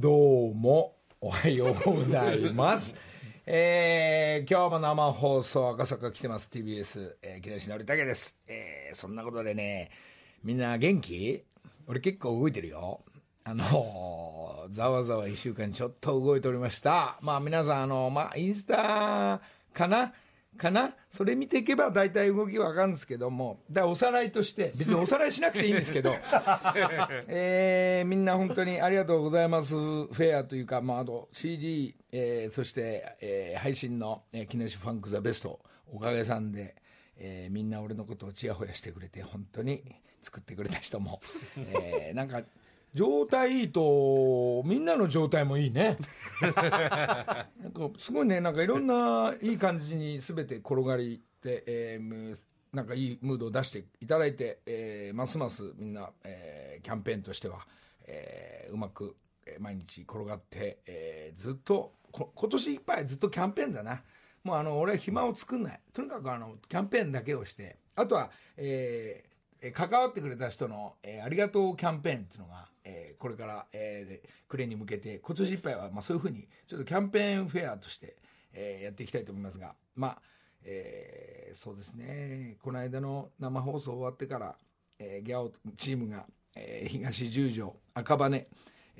どうもおはようございます。えー、今日も生放送赤坂来てます。TBS、えー、木梨憲武です、えー、そんなことでねみんな元気？俺結構動いてるよ。あのーざわざわ1週間ちょっと動いておりました。まあ皆さんあのまあインスタかな？かな？それ見ていけば大体動きわかるんですけども。だからおさらいとして別におさらいしなくていいんですけど。えーみんな本当にありがとうございます。フェアというか、まあ、あと CD、えーそして、えー配信の、えー木梨ファンク・ザ・ベストおかげさんで、えーみんな俺のことをちやほやしてくれて本当に作ってくれた人も、えーなんか状態いいとみんなの状態もいいね。なんかすごいねなんかいろんないい感じに全て転がりって、えーなんかいいムードを出していただいて、えーますますみんな、えーキャンペーンとしては、えーうまく、毎日転がって、えーずっと今年いっぱいずっとキャンペーンだな。もうあの俺は暇を作んない。とにかくあのキャンペーンだけをしてあとは、えーえ関わってくれた人の、えありがとうキャンペーンっていうのが、えこれから、え暮れに向けて今年いっぱいは、まあ、そういうふうにちょっとキャンペーンフェアとして、えやっていきたいと思いますがまあえーそうですね。この間の生放送終わってから、えーギャオチームが、えー東十条赤羽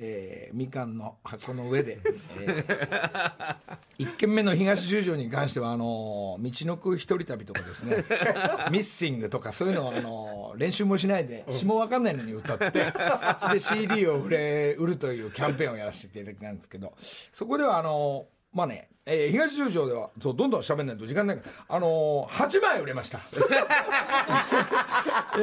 えーみかんの 箱の上で、え1 軒目の東十条に関してはあの道のく一人旅とかですね。ミッシングとかそういうのをあの練習もしないで詞も分かんないのに歌ってそれで CD を売れ売るというキャンペーンをやらせていただきたんですけどそこではあのまあね、えー東十条ではそうどんどん喋んないと時間ないからあのー、8枚売れました。え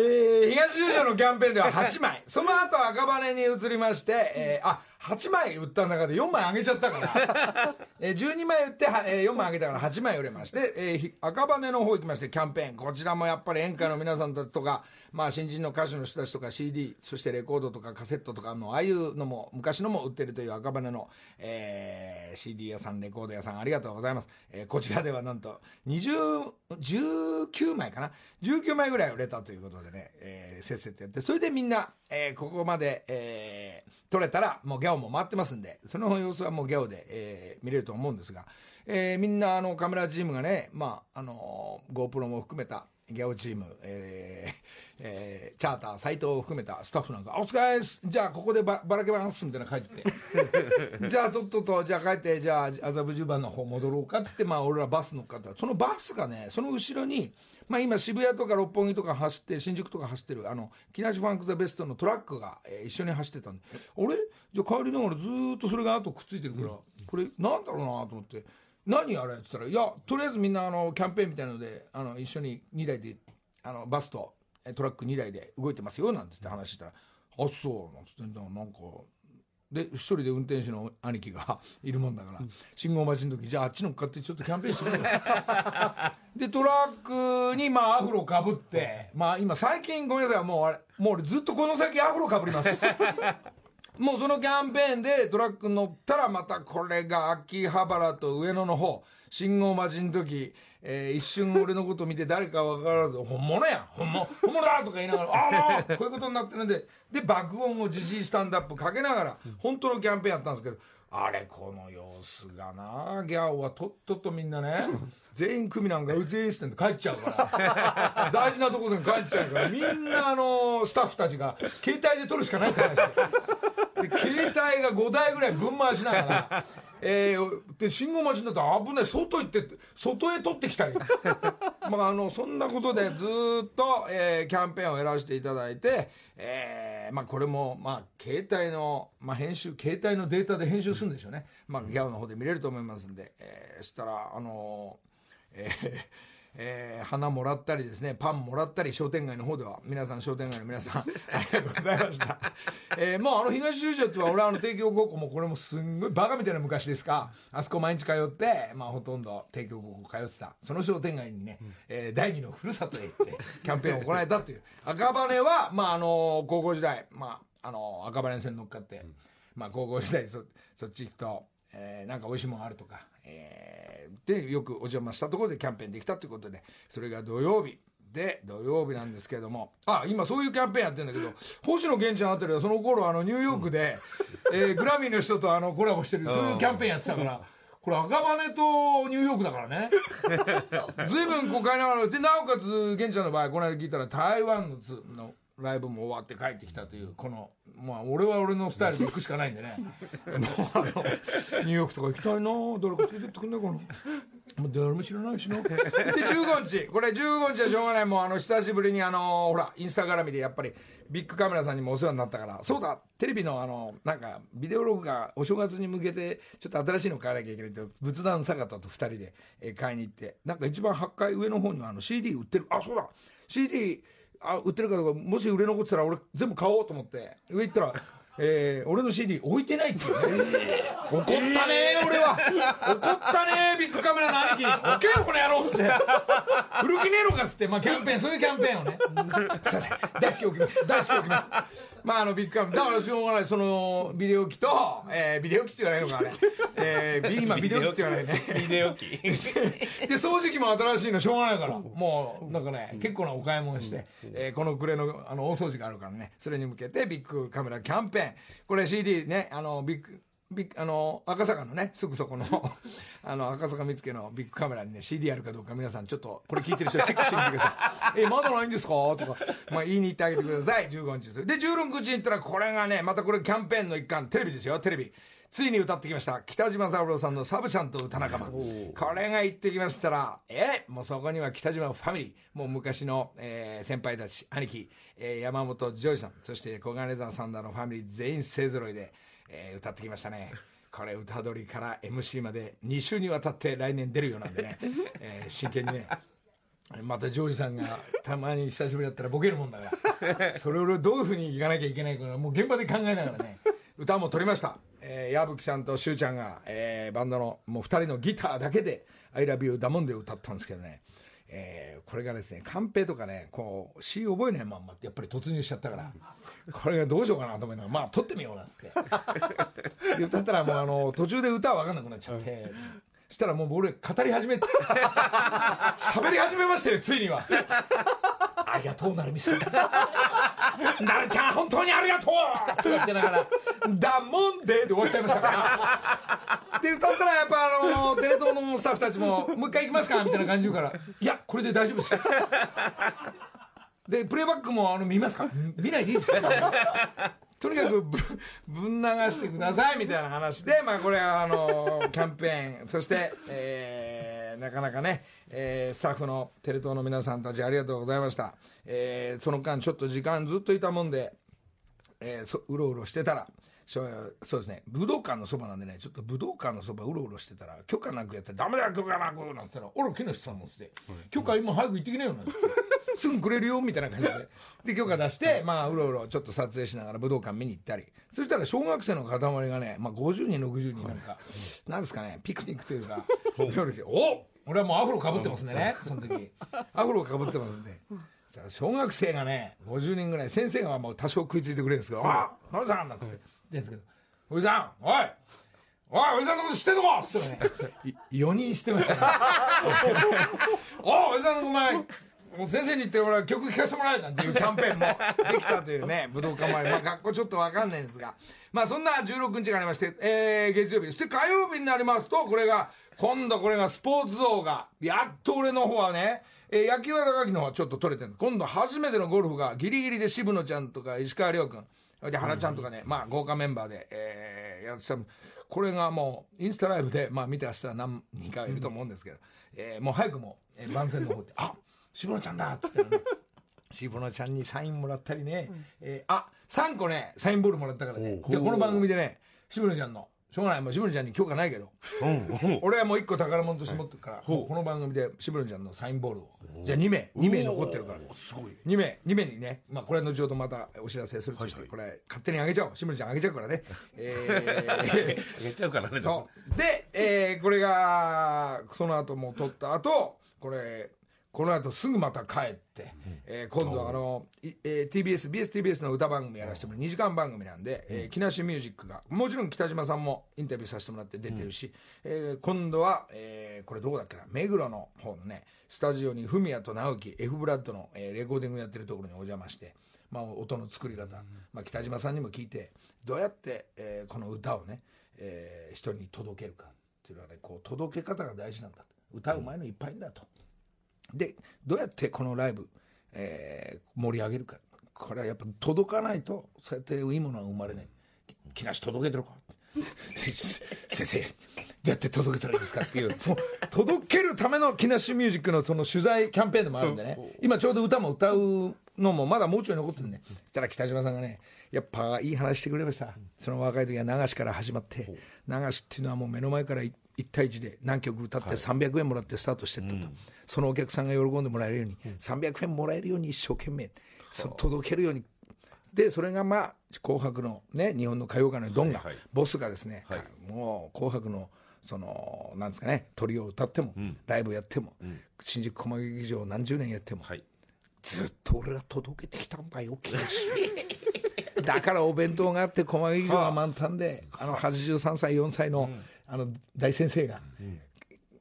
ー東十条のキャンペーンでは8枚。その後赤羽に移りまして、えーあ8枚売った中で4枚あげちゃったから、えー12枚売って、はえー4枚あげたから8枚売れまして、えーひ赤羽の方行きましてキャンペーン。こちらもやっぱり演歌の皆さんたちとか、まあ、新人の歌手の人たちとか CD そしてレコードとかカセットとかのああいうのも昔のも売ってるという赤羽の、えー CD 屋さんレコード屋さんありがとうございます、えーこちらではなんと20 19枚かな。19枚ぐらい売れたということでね、えーせっせとやってそれでみんな、えーここまで、えー取れたらもうギャオも回ってますんでその様子はもうギャオで、えー見れると思うんですが、えーみんなあのカメラチームがね、まああのー GoPro も含めたギャオチーム、えーえーチャーター斎藤を含めたスタッフなんか「お疲れです。じゃあここでばばらけます」みたいなの書いてて。じゃあとっとと。じゃあ帰ってじゃあ麻布十番の方戻ろうかっつってまあ俺らバス乗っかった。そのバスがねその後ろにまあ今渋谷とか六本木とか走って新宿とか走ってるあの木梨ファンク・ザ・ベストのトラックが、えー一緒に走ってたんで。俺じゃあ帰りながらずーっとそれが後くっついてるから、これなんだろうなと思って。何あれ？って言ったら「いやとりあえずみんなあのキャンペーンみたいなのであの一緒に2台であのバスとえトラック2台で動いてますよ」なんつって話したら「あそう」なんつってなんかで一人で運転手の兄貴が いるもんだから、信号待ちの時じゃああっち乗っかってちょっとキャンペーンしてくれよ でトラックにまあアフロかぶってまあ今最近ごめんなさいもうあれもう俺ずっとこの先アフロかぶります。もうそのキャンペーンでトラック乗ったらまたこれが秋葉原と上野の方信号待ちの時、えー一瞬俺のこと見て誰か分からず「本物や本物本物だ!」とか言いながら「ああこういうことになってるんで」で爆音をジジイスタンドアップかけながら本当のキャンペーンやったんですけどあれこの様子がなギャオはとっととみんなね全員組なんかうぜえっつって帰っちゃうから。大事なところで帰っちゃうから。みんなあのスタッフたちが携帯で撮るしかないって話。でで携帯が5台ぐらいぶん回しながら、えーで信号待ちになったら危ない外行って外へ取ってきたり。まああのそんなことでずっと、えーキャンペーンをやらせていただいて、えーまあ、これも、まあ、携帯の、まあ、編集携帯のデータで編集するんでしょうね、まあ、ギャオの方で見れると思いますんで、えーそしたらあのーえーえー花もらったりですねパンもらったり商店街の方では皆さん商店街の皆さん ありがとうございました、えーもうあの東十条っては俺はあの帝京高校もこれもすんごいバカみたいな昔ですか。あそこ毎日通って、まあ、ほとんど帝京高校通ってた。その商店街にね、えー第二のふるさとへ行ってキャンペーンを行えたっていう。赤羽は、まあ、あの高校時代、まあ、あの赤羽線に乗っかって、まあ、高校時代そそっち行くと、えーなんか美味しいもんあるとか、えーでよくお邪魔したところでキャンペーンできたということでそれが土曜日。で土曜日なんですけれども。あ今そういうキャンペーンやってるんだけど星野源ちゃんあたりはその頃あのニューヨークで、えーグラミーの人とあのコラボしてるそういうキャンペーンやってたから。これ赤羽とニューヨークだからね。随分こう買いながらでなおかつ源ちゃんの場合この間聞いたら台湾のつのライブも終わって帰ってきたというこのまあ俺は俺のスタイルで行くしかないんでね。もうあのニューヨークとか行きたいな誰か連れてってくんないかな。もう誰も知らないしな。で15日。これ15日はしょうがない。もうあの久しぶりにあのほらインスタ絡みでやっぱりビッグカメラさんにもお世話になったから。そうだ。テレビのあのなんかビデオ録画お正月に向けてちょっと新しいの買わなきゃいけないって仏壇坂田と2人で、えー買いに行って。なんか一番8階上の方にあの CD 売ってる。あそうだ。CD あ売ってるかどうかもし売れ残ってたら俺全部買おうと思って。上行ったら、えー俺の CD 置いてないっていうね。怒ったね俺は。怒ったねビッグカメラの兄貴。置けよこの野郎っつって。古着ねえのかっつって、まあ、キャンペーンそういうキャンペーンをね。すいません。出しておきます。出しておきます。まああのビッグカメラ。だからしょうがないそのビデオ機と、えービデオ機って言わないのかあれ、えービ今ビデオ機。って言わないね。ビデオ機。で掃除機も新しいのしょうがないから。もうなんかね結構なお買い物して、えーこの暮れのあの大掃除があるからね。それに向けてビッグカメラキャンペーンこれ CD ねあのビッグビッグあの赤坂のねすぐそこの あの赤坂見附のビッグカメラにね CD あるかどうか皆さんちょっとこれ聞いてる人チェックしてみてください「えまだないんですか?」とか、まあ、言いに行ってあげてください。15日です。で16日に行ったらこれがねまたこれキャンペーンの一環。テレビですよテレビ。ついに歌ってきました。北島三郎さんのサブちゃんと歌仲間。これが行ってきましたらえもうそこには北島ファミリー。もう昔の、えー先輩たち兄貴、えー山本譲二さん。そして小金沢さんだのファミリー全員勢ぞろいで、えー歌ってきましたね。これ歌取りから MC まで2週にわたって来年出るようなんでね、えー真剣にね。またジョージさんがたまに久しぶりだったらボケるもんだから。それをどういうふうにいかなきゃいけないかもう現場で考えながらね。歌も撮りました、えー矢吹さんとしゅうちゃんが、えーバンドのもう2人のギターだけで「ILOVEYOU だもんで歌ったんですけどね。えーこれがですねカンペとかねこう詩覚えないまんまってやっぱり突入しちゃったからこれがどうしようかなと思いながらまあ撮ってみようなんつって。で歌ったらもうあの途中で歌は分かんなくなっちゃってしたらもう俺語り始めて喋り始めましたよついにはありがとうなるみさん。なるちゃん本当にありがとう。とか言ってながら「だもんで」で終わっちゃいましたから。で歌ったらやっぱあのテレ東のスタッフたちも「もう一回行きますか」みたいな感じ言うから「いやこれで大丈夫です」でプレイバックもあの見ますか？見ないでいいですよとにかくぶぶん流してくださいみたいな話で、まあ、これはあのキャンペーン。そして、えーなかなかね、えースタッフのテレ東の皆さんたちありがとうございました、えーその間ちょっと時間ずっといたもんで、えーそうろうろしてたらそうそうですね。武道館のそばなんでねちょっと武道館のそばうろうろしてたら許可なくやって「ダメだよ許可なく」なんて言ったら「あら木下さんも」っつって「許可今早く行ってきなよ」なんてすぐくれるよみたいな感じで。で許可出してまあうろうろちょっと撮影しながら武道館見に行ったり。そしたら小学生の塊がね、まあ、50人60人なんか、なんですかねピクニックというか。お俺はもうアフロかぶってますんでねその時。アフロかぶってますんで。小学生がね50人ぐらい先生がもう多少食いついてくれるんですけど「あっ何さん!」なんつって。言うんですけど「おじさんおいおいおじさんのこと知ってんのか!」っつってね。4人知ってましたね。おいおじさんお前もう先生に言って俺は曲聴かせてもらえなんていうキャンペーンも できたというね武道館前、まあ、学校ちょっと分かんないんですが。まあそんな16日がありまして、えー月曜日。そして火曜日になりますとこれが今度これがスポーツ動画やっと俺の方はねえー野球は高木の方はちょっと取れてる今度初めてのゴルフがギリギリで渋野ちゃんとか石川遼君。で原ちゃんとかね、まあ豪華メンバーで、えーやってた。これがもうインスタライブで、まあ、見た人は何人かいると思うんですけど、えーもう早くも、えー番宣の方で「あ渋野ちゃんだ!」っつってね。渋野ちゃんにサインもらったりね、えーあ3個ねサインボールもらったからね。でこの番組でね渋野ちゃんの。しょうがない。もう渋野ちゃんに許可ないけど。俺はもう1個宝物として持ってるから、もうこの番組で渋野ちゃんのサインボールを。じゃあ2名。2名残ってるから。すごい。2名。2名にね、まあ、これは後ほどまたお知らせするとして、これ勝手にあげちゃおう。渋野ちゃんあげちゃうからね。えー。あげちゃうからねそう。で、えーこれがその後もう撮った後これこの後すぐまた帰って、えー今度はあの、いえー TBS、BSTBS の歌番組やらせてもらう2時間番組なんで、えー木梨ミュージックが、もちろん北島さんもインタビューさせてもらって出てるし、えー今度は、えーこれどこだっけな、目黒の方のね、スタジオにフミヤと直樹、F ブラッドの、えーレコーディングやってるところにお邪魔して、まあ、音の作り方、まあ、北島さんにも聞いて、どうやって、えーこの歌をね、えー人に届けるかっていうのはね、こう届け方が大事なんだと。歌う前のいっぱいいんだと。でどうやってこのライブ、えー盛り上げるか。これはやっぱ届かないとそうやっていいものは生まれない。き木梨届けてるか。先生どうやって届けたらいいですかっていう。もう届けるための木梨ミュージックのその取材キャンペーンでもあるんでね。今ちょうど歌も歌うのもまだもうちょい残ってるんでそしたら北島さんがねやっぱいい話してくれました。その若い時は流しから始まって流しっていうのはもう目の前から1対1で何曲歌って300円もらってスタートしてったと、そのお客さんが喜んでもらえるように、300円もらえるように一生懸命そ届けるように。でそれがまあ「紅白」のね日本の歌謡界のドンが、はいはい。ボスがですね、もう「紅白の」そのなんですかね鳥を歌っても、ライブやっても、新宿駒劇場何十年やっても、はい。ずっと俺が届けてきたんだよ木梨。だからお弁当があって駒劇場が満タンで、あ。の83歳4歳の,、あの大先生が、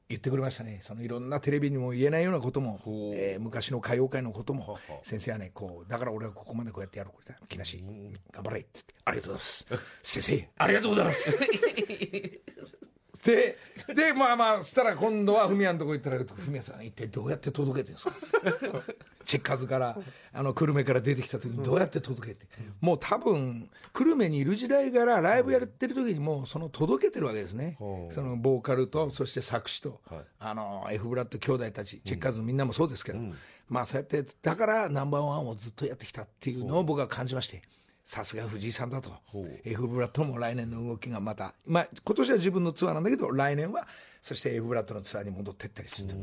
言ってくれましたね。そのいろんなテレビにも言えないようなことも、えー昔の歌謡界のこともは先生はねこうだから俺はここまでこうやってやるこれだ木梨頑張れっつって。ありがとうございます。先生ありがとうございます ででまあまあそしたら今度はフミヤのとこ行ったらフミヤさん一体どうやって届けてるんですか？チェッカーズからあの久留米から出てきた時にどうやって届けて、もう多分久留米にいる時代からライブやってる時にもうその届けてるわけですね、ほう。そのボーカルとそして作詞と、はい。あの F ブラッド兄弟たちチェッカーズのみんなもそうですけど、まあそうやってだからナンバーワンをずっとやってきたっていうのを僕は感じまして。さすが藤井さんだと。F ブラッドも来年の動きがまた、まあ、今年は自分のツアーなんだけど来年はそして F ブラッドのツアーに戻っていったりすると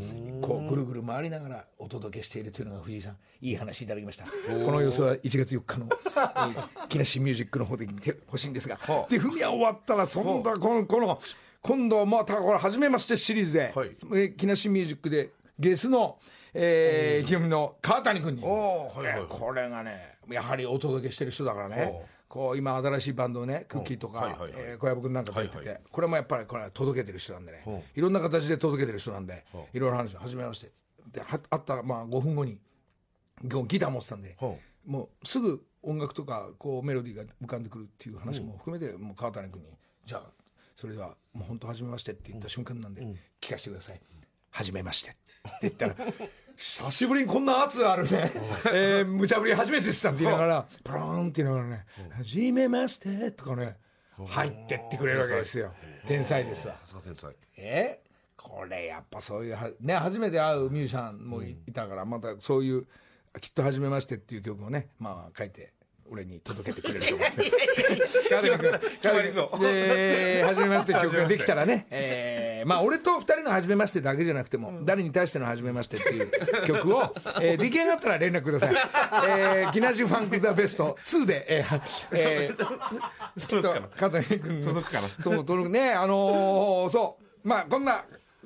こうぐるぐる回りながらお届けしているというのが藤井さんいい話いただきましたこの様子は1月4日の、えー木梨ミュージックの方で見てほしいんですが。はあでフミヤ終わったらそんなこのこの今度またこれ初めましてシリーズで、はい。えー木梨ミュージックでゲスの、えー、清美の川谷君に、これがねやはりお届けしてる人だからね。こう今新しいバンドをねクッキーとか、小籔君なんかとやってて、これもやっぱりこれは届けてる人なんでね、う。んいろんな形で届けてる人なんで、う。んいろいろ話して初めまして。では会ったまあ5分後にギギター持ってたんで、う。んもうすぐ音楽とかこうメロディーが浮かんでくるっていう話も含めて、もう川谷君にじゃあそれではもう本当初めましてって言った瞬間なんで、聞かせてください。初めましてって言ったら久しぶりにこんな圧あるね、えー、無茶ぶり初めてですって言いながらパラーンって言いながらね「初めまして」とかね入ってってくれるわけですよ。天才。ですわ。え？これやっぱそういうはね初めて会うミュージシャンもい,、たからまたそういう「きっと初めまして」っていう曲をねまあ書いて俺に届けてくれると思います。ね川谷君決まりそう。で初めまして曲ができたらね、えーまあ俺と二人の初めましてだけじゃなくても、誰に対しての初めましてっていう曲を、えー、出来上がったら連絡ください。えー、木梨ファンクザベスト2で、えーえー、きっと片桐君届くかな？そう届く。ねあのーそう。まあこんな、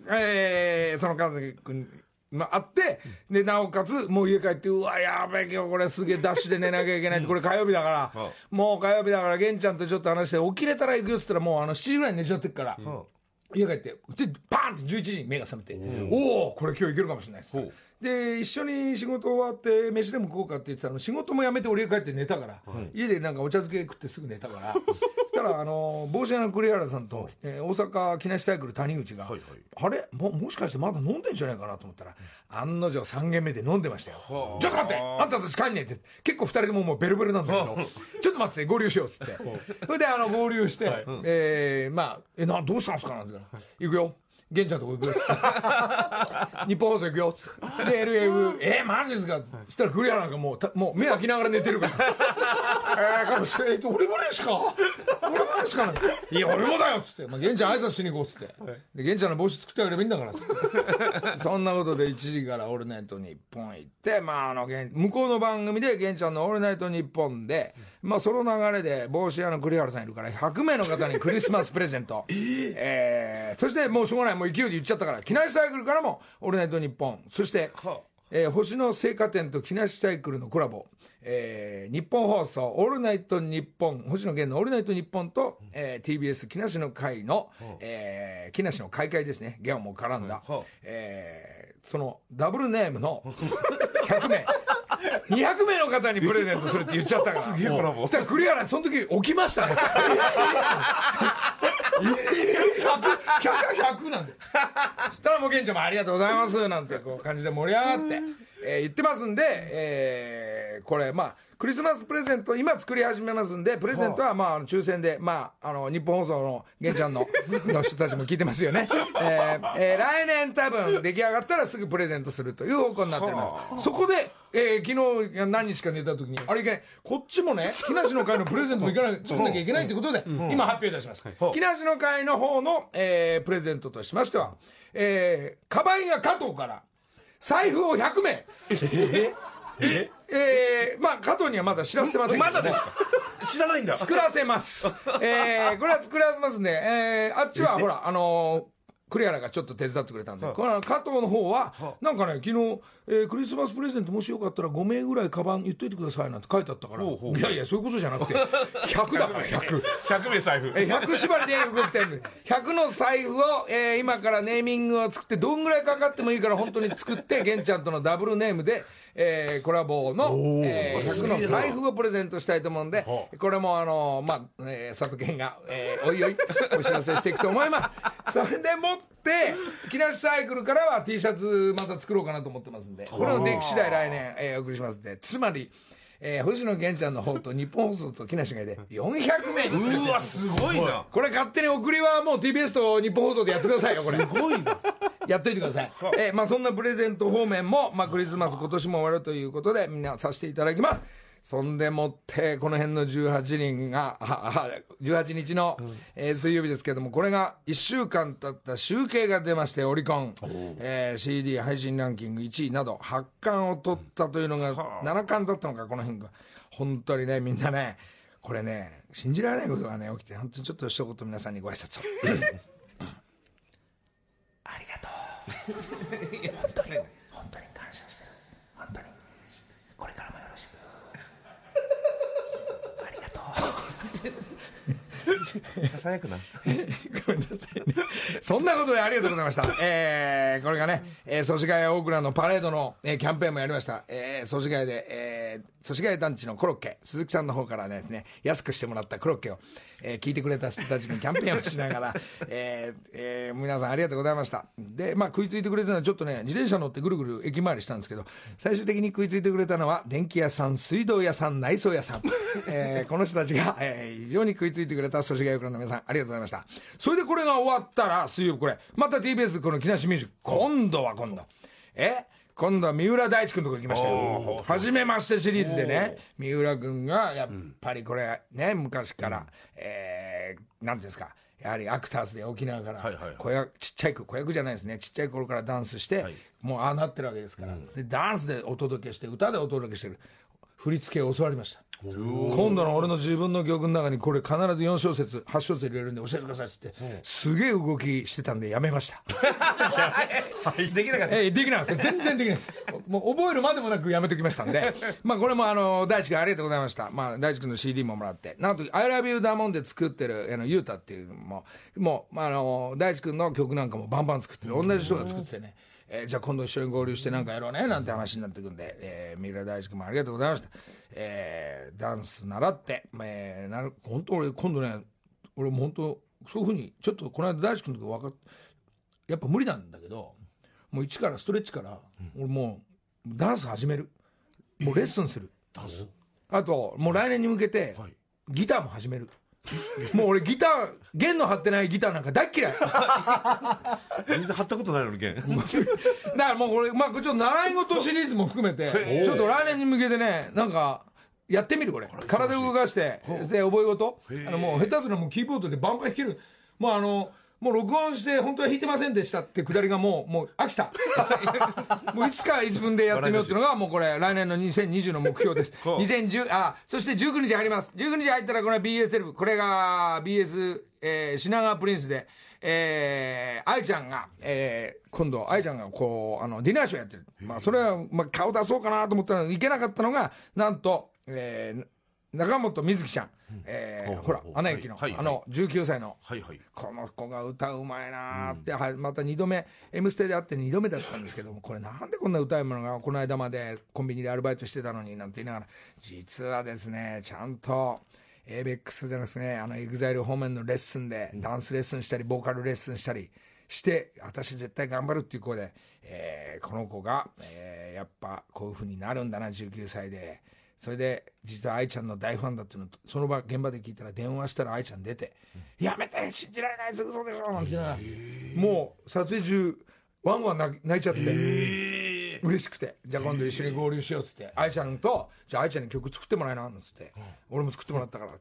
えー、その片桐君まあ、あって、で、なおかつ、もう家帰って、うわ、やべえ、今日これすげえダッシュで寝なきゃいけないって、これ火曜日だから、うん。もう火曜日だから、玄ちゃんとちょっと話して、起きれたら行くよっつったら、もうあの、7時ぐらいに寝ちゃってるから、家帰って、で、パーンって11時に目が覚めて、おお、これ今日行けるかもしれないっすで、一緒に仕事終わって、飯でも食おうかって言ってたの、仕事も辞めて俺家帰って寝たから、家でなんかお茶漬け食ってすぐ寝たから、そしたら、あの、帽子屋の栗原さんと、えー大阪木梨サイクル谷口が、はい。はいあれ？ももしかしてまだ飲んでんじゃないかなと思ったら、案の定3軒目で飲んでましたよ。はあ。ちょっと待ってあんたたち帰んねえって。結構2人とももうベロベロなんだけど、ちょっと待って、合流しようっつって。それであの合流して、えーまあ、え、な、どうしたんすかなんて言ったら、行くよ。玄ちゃんとこ行くよっつって。日本放送行くよっつって。で、LF、えー、マジですか？そしたら栗原なんかもうた、もう目開きながら寝てるから。えー、かもしれない。俺もですか？俺もですかいや、俺もだよっつって。まあ、玄ちゃん挨拶しに行こうっつって。で、玄ちゃんの帽子作ってあげればいいんだからっつって。そんなことで1時から「オールナイトニッポン」行って、まあ、あの玄向こうの番組で玄ちゃんの「オールナイトニッポンで」まあ、その流れで帽子屋の栗原さんいるから100名の方にクリスマスプレゼントえーそしてもうしょうがないもう勢いで言っちゃったから機内サイクルからも「オールナイトニッポン」そしてはえー星の青果店と木梨サイクルのコラボ、えー日本放送「オールナイトニッポン」星野源の「オールナイトニッポンと」えー TBS 木梨の会の、えー木梨の開会ですね。ギャオも絡んだ、はい。えーそのダブルネームの 100名200名の方にプレゼントするって言っちゃったから。すげえコラボそしたら栗原その時起きましたね。100, 100なんで。そしたらもう玄ちゃんもありがとうございますなんてこう感じで盛り上がって、えー言ってますんで、えーこれまあクリスマスプレゼント今作り始めますんでプレゼントはまあ抽選でまああの日本放送の玄ちゃんの の人たちも聞いてますよね、えーえー来年多分出来上がったらすぐプレゼントするという方向になっておりますそこで、えー昨日何日か寝た時にあれいけない。こっちもね木梨の会のプレゼントもいかない作んなきゃいけないということで、今発表いたします、木梨の会の方の、えープレゼントとしましては、えー、カバンや加藤から財布を100名。ええーまあ加藤にはまだ知らせてませんまだですか？知らないんだ。作らせます。えー、これは作らせますんで、えー、あっちはほら、あのー栗原がちょっと手伝ってくれたんで、この加藤の方は、なんかね、昨日、えークリスマスプレゼントもしよかったら5名ぐらいカバン言っといてくださいなんて書いてあったから、いやいや、そういうことじゃなくて、100だから100。100名財布。えー100縛りで動きたいんで100の財布を、えー今からネーミングを作ってどんぐらいかかってもいいから本当に作って玄ちゃんとのダブルネームで、えーコラボの、えー100の財布をプレゼントしたいと思うんでこれもあのーまあ、えー佐藤健が、えーおいおい お知らせしていくと思います。それでもって木梨サイクルからは T シャツまた作ろうかなと思ってますんでこれの出来次第来年、えーお送りしますんで。つまりえー星野源ちゃんの方と日本放送と木梨がいで400名うわすごいな。これ勝手に送りはもう TBS と日本放送でやってくださいよこれ。すごいな。やっといてください、えーまあ、そんなプレゼント方面も、まあ、クリスマス今年も終わるということでみんなさせていただきますそんでもってこの辺の18人がああ18日の、えー水曜日ですけどもこれが1週間経った集計が出ましてオリコン、えー CD 配信ランキング1位など8冠を取ったというのが7冠だったのかこの辺が。本当にねみんなねこれね信じられないことがね起きて本当にちょっと一言皆さんにご挨拶を。ありがとう。本当に感謝してる本当にこれからもよろしくありがとうささやくなごめんなさいね。そんなことでありがとうございました。えー、これがね、えー、祖師ヶ谷大倉のパレードの、えーキャンペーンもやりました。えー、祖師ヶ谷で、えー、祖師ヶ谷団地のコロッケ、鈴木さんの方からですね、安くしてもらったコロッケを、えー聞いてくれた人たちに キャンペーンをしながら、えー、えー、皆さんありがとうございました。で、まあ食いついてくれたのはちょっとね、自転車乗ってぐるぐる駅回りしたんですけど、最終的に食いついてくれたのは、電気屋さん、水道屋さん、内装屋さん。えー、この人たちが、えー、非常に食いついてくれた祖師ヶ谷大倉の皆さん、ありがとうございました。それでこれが終わったら、水曜日これ、また TBS この木梨ミュージック、今度は今度。え？今度は三浦大知君のとこ行きましたよ。初めましてシリーズでね、三浦君がやっぱりこれね、昔から、えー、なんていうんですか、やはりアクターズで沖縄からはいはいはい。子役、ちっちゃい子、子役じゃないですね、ちっちゃい頃からダンスして、もうああなってるわけですから、でダンスでお届けして、歌でお届けしてる。振り付けを教わりました今度の俺の自分の曲の中にこれ必ず4小節8小節入れるんで教えてくださいっつってすげえ動きしてたんでやめました。できなかった。ええできなかった。全然できないです。もう覚えるまでもなくやめときましたんで。まあこれもあの大地君ありがとうございました。まあ大地君の CD ももらって。なんと「ILOVEYOU ダーモン」で作ってるあのユータっていうのももう、まあ、あの大地君の曲なんかもバンバン作ってる。同じ人が作っててねえーじゃあ今度一緒に合流してなんかやろうねなんて話になってくんで、えー、三浦大知君もありがとうございました、えーダンス習って、えーなる本当俺今度ね俺も本当そういうふうにちょっとこの間大地君の時分かっやっぱ無理なんだけどもう一からストレッチから、俺もうダンス始める。もうレッスンする、ダンス？あともう来年に向けて、ギターも始める もう俺ギター弦の張ってないギターなんか大っ嫌い。だか全然貼ったことないのにけん らもうこれ、まあ、ちょっと習い事シリーズも含めてちょっと来年に向けてねなんかやってみるこれ。体動かしてで覚え事。あのもう下手すらもうキーボードでバンバン弾ける。もうあのもう録音して本当は弾いてませんでしたってくだりがもうもう飽きた。もういつか自分でやってみようっていうのがもうこれ来年の2020の目標です。2010あそして19日入ります。19日入ったらこれは BS テレビ。これが BS、ええー品川プリンスで、えー愛ちゃんが、えー今度愛ちゃんがこうあのディナーショーやってる、まあ、それは、まあ、顔出そうかなと思ったのに行けなかったのがなんと、えー中本美月ちゃん、えーほらアナ雪の、あの19歳の。この子が歌うまいなーって、はいまた2度目「M ステ」で会って2度目だったんですけどもこれなんでこんな歌うものがこの間までコンビニでアルバイトしてたのになんて言いながら実はですねちゃんと ABEX じゃなくてねあの EXILE 方面のレッスンでダンスレッスンしたりボーカルレッスンしたりして私絶対頑張るっていう子で、えーこの子が、えーやっぱこういう風になるんだな19歳で。それで実は愛ちゃんの大ファンだっていうのとその場現場で聞いたら電話したら愛ちゃん出て「やめて信じられないすぐそうでしょ」なんて言いなもう撮影中ワンワン泣泣いちゃって、嬉しくて。じゃあ今度一緒に合流しようっつって愛ちゃんと「じゃあ愛ちゃんに曲作ってもらえな」なんつって「俺も作ってもらったから」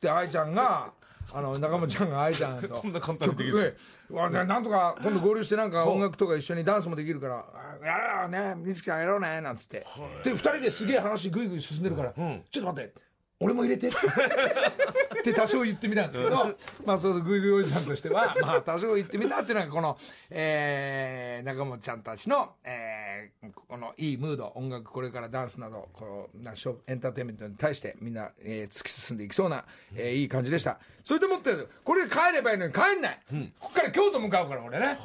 で愛ちゃんがあの中本ちゃんが愛ちゃんと。こんな簡単にできる。なんとか今度合流してなんか音楽とか一緒にダンスもできるから「あやろうよね水木ちゃんやろうね」なんつって。で二人ですげえ話ぐいぐい進んでるから「ちょっと待って俺も入れて」って多少言ってみたんですけどまあそうそうぐいぐいおじさんとしては まあ多少言ってみたっていうのがこの、えー、中本ちゃんたちの、えー、このいいムード音楽これからダンスなどこうなショエンターテインメントに対してみんな、えー突き進んでいきそうな、えーいい感じでした。それでもってこれで帰ればいいのに帰んない、ここから京都向かうから俺ね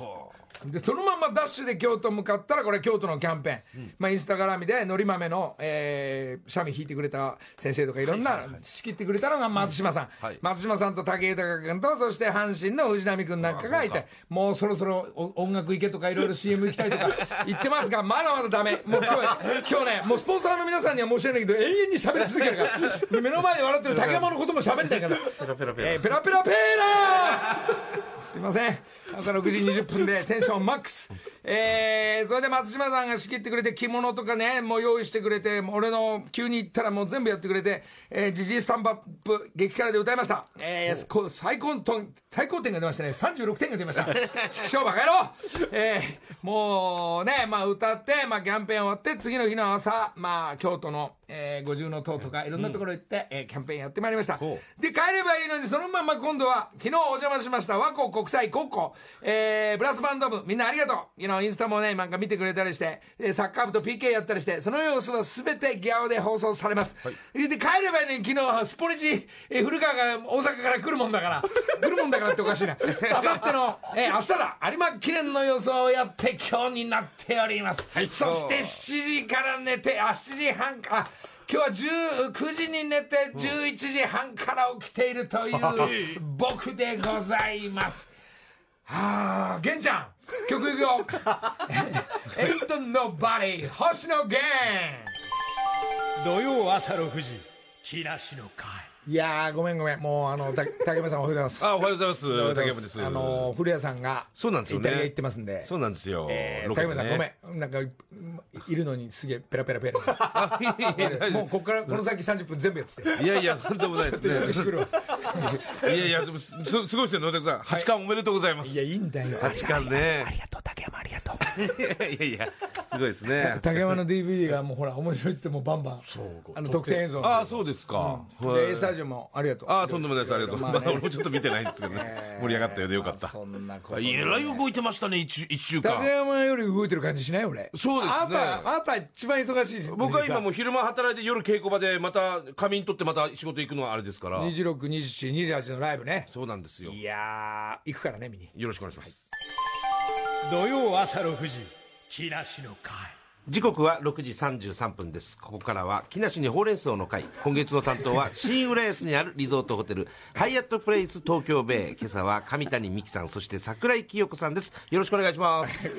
でそのままダッシュで京都向かったらこれ京都のキャンペーン、まあ、インスタ絡みでのり豆の、えー、三味弾いてくれた先生とかいろんな仕切ってくれたのが松島さん、はい。松島さんと武豊君とそして阪神の藤波君なんかがいてもうそろそろお音楽行けとかいろいろ CM 行きたいとか 言ってますがまだまだダメ。もう今日 今日ねもうスポンサーの皆さんには申し訳ないけど永遠に喋り続けるから。目の前で笑ってる竹山のことも喋りたいから。ペラペラペラ。えーペラペラペーラー。すいません。朝6時20分でテンションマックスえー、それで松島さんが仕切ってくれて着物とかねもう用意してくれて俺の急に行ったらもう全部やってくれてえー、ジジイスタンバップ激辛で歌いました。えー、最高点最高点が出ましたね。36点が出ました。畜生バカ野郎。えー、もうねまあ歌ってまあキャンペーン終わって次の日の朝まあ京都の、えー、五重の塔とかいろんなところ行って、えーキャンペーンやってまいりました。ほで帰ればいいのにそのまま今度は昨日お邪魔しました和光国際高校、えー、ブラスバンド部みんなありがとう know インスタもねなんか見てくれたりしてえーサッカー部と PK やったりしてその様子は全てギャオで放送されます、で帰ればいいのに昨日スポニチ、えー古川が大阪から来るもんだから 来るもんだからっておかしいな。あさっての、えー明日だ。有馬記念の予想をやって今日になっております、そして7時から寝てあ7時半か。あ今日は10 9時に寝て11時半から起きているという僕でございます。はあ、玄ちゃん、曲いくよ。エイトノバディ、星野源。土曜朝6時木梨の会いやー、ごめんごめん。もう、あの、た竹山さんおはようございます。あおはようございます竹山ですあの、古谷さんが、そうなんですよねイタリア行ってますんで。そうなんですよ、えー竹山さん、ごねめん。なんか、いるのにすげえペラペラペラ。もう、ここから、この先30分全部やってて。いやいや、とんでもないですね。いやいや、でもすすごいですよ、野田さん。八冠おめでとうございます。いや、いいんだよ。八冠ね。ありがとう、竹山ありがとう。いやいやすごいですね。竹山の DVD がもうほら面白いって言ってもうバンバンあの特典映像ああ、そうですか。で A スタジオもありがとうああ、とんでもないです。ありがとう。まあねまあ、俺もちょっと見てないんですけどね。盛り上がったようでよかった。そんなことえらい動いてましたね、一一週竹間。山より動いてる感じしない俺そうですねあなた一番忙しいです僕は今もう昼間働いて夜稽古場でまた仮眠取ってまた仕事行くのはあれですから。262728のライブねそうなんですよ。いやー行くからね見によろしくお願いします。土曜朝6時木梨の会時刻は6時33分です。ここからは木梨にほうれん草の会。今月の担当は 新浦安にあるリゾートホテルハイアットプレイス東京ベイ。今朝は上谷美希さんそして桜井清子さんです。よろしくお願いします。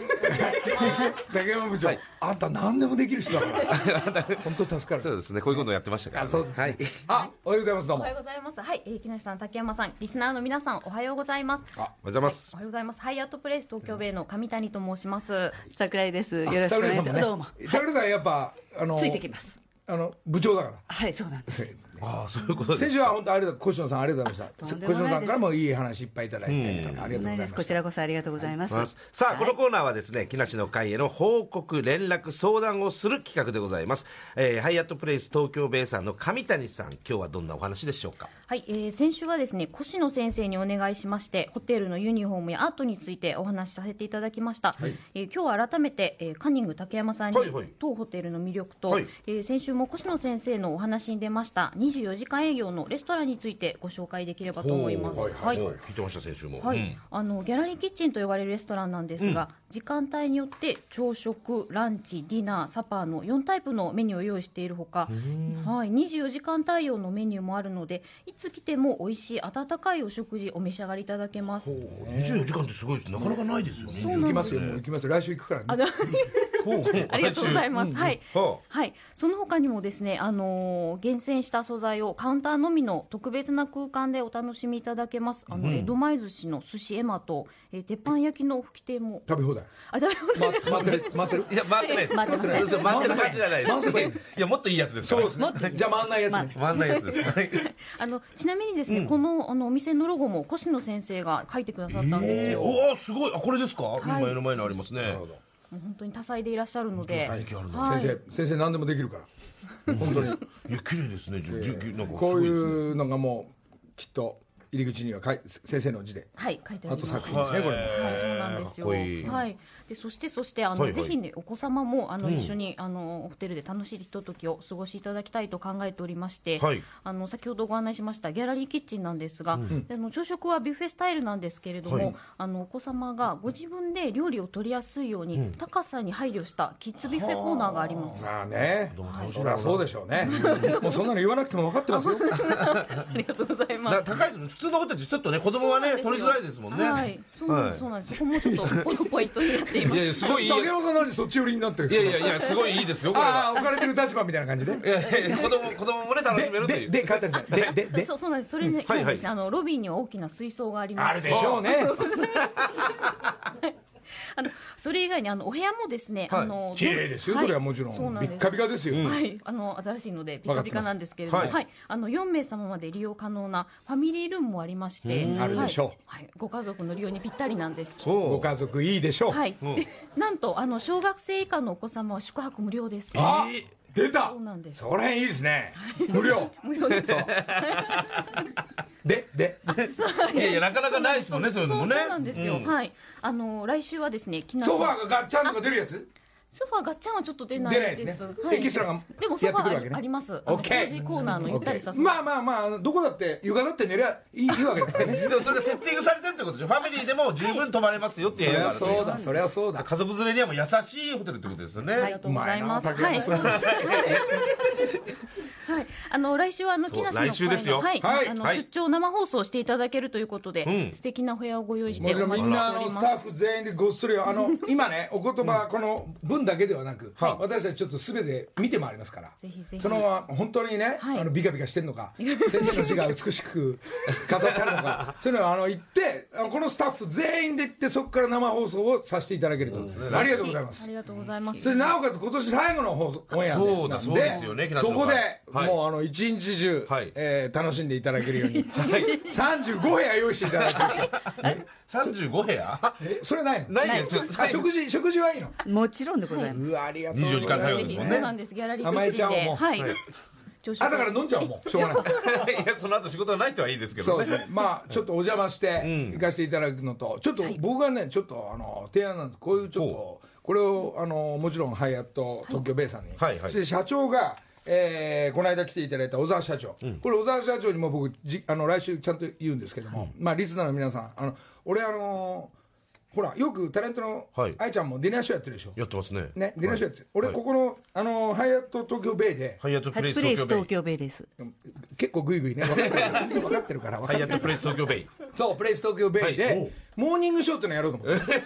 竹山部長、あんた何でもできる人だ。か ら本当助かる。そうですね。こういうことやってましたから、ね、あそうですね。はい。あおはようございます。どうも。おはようございます。はい、えー、木梨さん、竹山さん、リスナーの皆さん、おはようございます。おはようございます。おはようございます。ハイアットプレイス東京ベイの上谷と申します。桜井です。よろしくお願いします。どうも。さんやっぱあのついてきます。あの部長だからはい、そうなんです。ああそういうことです先週は本当ありがとう越野さんありがとうございました。とんでもないです。越野さんからもいい話いっぱいいただいて、ありがとうございますこちらこそありがとうございます。ますさあ、このコーナーはですね木梨の会への報告連絡相談をする企画でございます、えーハイアットプレイス東京ベイさんの上谷さん今日はどんなお話でしょうか。はい、えー先週はですね越野先生にお願いしましてホテルのユニフォームやアートについてお話しさせていただきました、えー今日は改めて、えーカンニング竹山さんに、はいはい。当ホテルの魅力と、はい。えー先週も越野先生のお話に出ました24時間営業のレストランについてご紹介できればと思います。はいもう聞いてました先週も、はい。うん。あのギャラリーキッチンと呼ばれるレストランなんですが、時間帯によって朝食、ランチ、ディナー、サパーの4タイプのメニューを用意しているほか、はい、24時間対応のメニューもあるのでいつ来ても美味しい温かいお食事お召し上がりいただけます。24時間ってすごいです。なかなかないですよね。行きますよ。行きますよ。来週行くからね。あ りがとうございます。はい、ははい、その他にもですね、あのー厳選した素材をカウンターのみの特別な空間でお楽しみいただけます。あの、江戸前寿司の寿司エマと、えー鉄板焼きの吹き亭も。食べ放題。あ、食べ放題。ま待ってる待ってる。いや回ってないです。回ってませんそう回ってる感じじゃないです。いやもっといいやつですそうですねじゃあ回んないやつ。ね回んないやつです。はい。あのちなみにですね、このあのお店のロゴも越野先生が書いてくださったんですよ。もおおすごい。あこれですか、い。今目の前にありますねう本当に多彩でいらっしゃるので、はい。先生先生何でもできるから。本当に。いや綺麗ですね。じゅじゅなんかすこういうのがもうきっと入り口にはかい先生の字で。はい書いてああとります。作品ですねこれ。もはい、そうなんですよ。はい。で、そして、そして、あの、はいはい。ぜひね、お子様も、あの、一緒に、あの、ホテルで楽しいひとときを過ごしいただきたいと考えておりまして。はい。あの、先ほどご案内しましたギャラリーキッチンなんですが、あの、朝食はビュッフェスタイルなんですけれども、はい。あの、お子様がご自分で料理を取りやすいように、高さに配慮したキッズビュッフェコーナーがあります。まあね。そりゃそうでしょうね。もうそんなの言わなくても分かってますよ。ありがとうございます。高いですもん普通のホテルってちょっとね子供はね取りづらいですもんね。はい、そうなんです、そうなんです。そこもちょっと、ポイントになっています。いやいやすごいいい。竹山さん何そっち寄りになってるいやいやいやすごいいいですよこれは。ああ置かれてる立場みたいな感じで。いやいや子供子供もね楽しめるという。でで書いてあるじゃんででで。そうそうなんです。それね、はいはい。ですね。あのロビーには大きな水槽がありまあるでしょうね あのそれ以外にあのお部屋もですね、はい。あの綺麗ですよはい。それはもちろそうんなんです。ビッカビカですよ。はい、あの新しいのでピカピカなんですけれども、わかってはい、あの4名様まで利用可能なファミリールームもありまして、あるでしょう。はい、はい、ご家族の利用にぴったりなんです。ご家族いいでしょう。はい、でなんとあの小学生以下のお子様は宿泊無料です。あ出た。そうなんです。そこら辺いいですね。無料。無料です。で で。い。やいやなかなかないですもんねそういうのもね。そうなんですよ。うん。はい、あの来週はですね、木梨ソファーがガッチャンとか出るやつ？ソファーガッチャンはちょっと出ないで。ですす。ねはい。エキストラがでもソファーあり,、やってくるわけね。あります。オッケーコーナーのゆったりした。まあまあまあどこだって床だって寝りゃいいいいわけだからね。でもそれがセッティングされてるってことでしょ。ファミリーでも十分泊まれますよっていうそりゃそうだそりゃそうだ。家族連れにはもう優しいホテルってことですよね、ありがとうございます。はい。はい。はい、あの来週はあの木梨の来週ですよ。会のはい、はい。あの、はい。出張生放送していただけるということで、うん。素敵なお部屋をご用意してお待ちしてみんなあのおります。スタッフ全員でごっそりあの今ねお言葉この文だけではなく、はい。私たちちょっと全て見て回りますから。ぜひぜひ。その本当にね、はい。あのビカビカしてるのか。先生の字が美しく飾ってあるのか そういうのはあの言ってこのスタッフ全員で行ってそこから生放送をさせていただけると、ありがとうございます。ありがとうございます。それなおかつ今年最後の放送オンエアで。そうだそうですよねそこで、はい。もうあの一日中、はい。えー楽しんでいただけるように、35部屋用意していただいて35 部屋？えそれないの？ないですよ。あ食事食事はいいの？もちろんでございます。うわありがとう24時間対応ですもんね。そうなんです。ギャラリーキ甘えッチンで、ちゃおうもう。はい。はい朝食朝から飲んじゃおうもうしょうがない。いや その後仕事がないとはいいですけどね。そうですね。まあちょっとお邪魔して行かせていただくのと、ちょっと僕がねちょっとあの提案なんです。こういうちょっとこれをあのもちろんハイアット東京ベイさんに、はいはい。そして社長がえーこの間来ていただいた小沢社長、これ小沢社長にも僕じあの来週ちゃんと言うんですけども、まあリスナーの皆さんあの俺あのほらよくタレントのはい。愛ちゃんもディナーショーやってるでしょ、やってますね。ねディナーショーやってる、俺はい。ここのあのハイアット東京ベイで、ハイアットプレイス東東京ベイです。結構グイグイね。分かってる。分かってるから分かってるハイアットプレイス東京ベイ。そうプレイス東京ベイで、モーニングショーっていうのやろうと思って。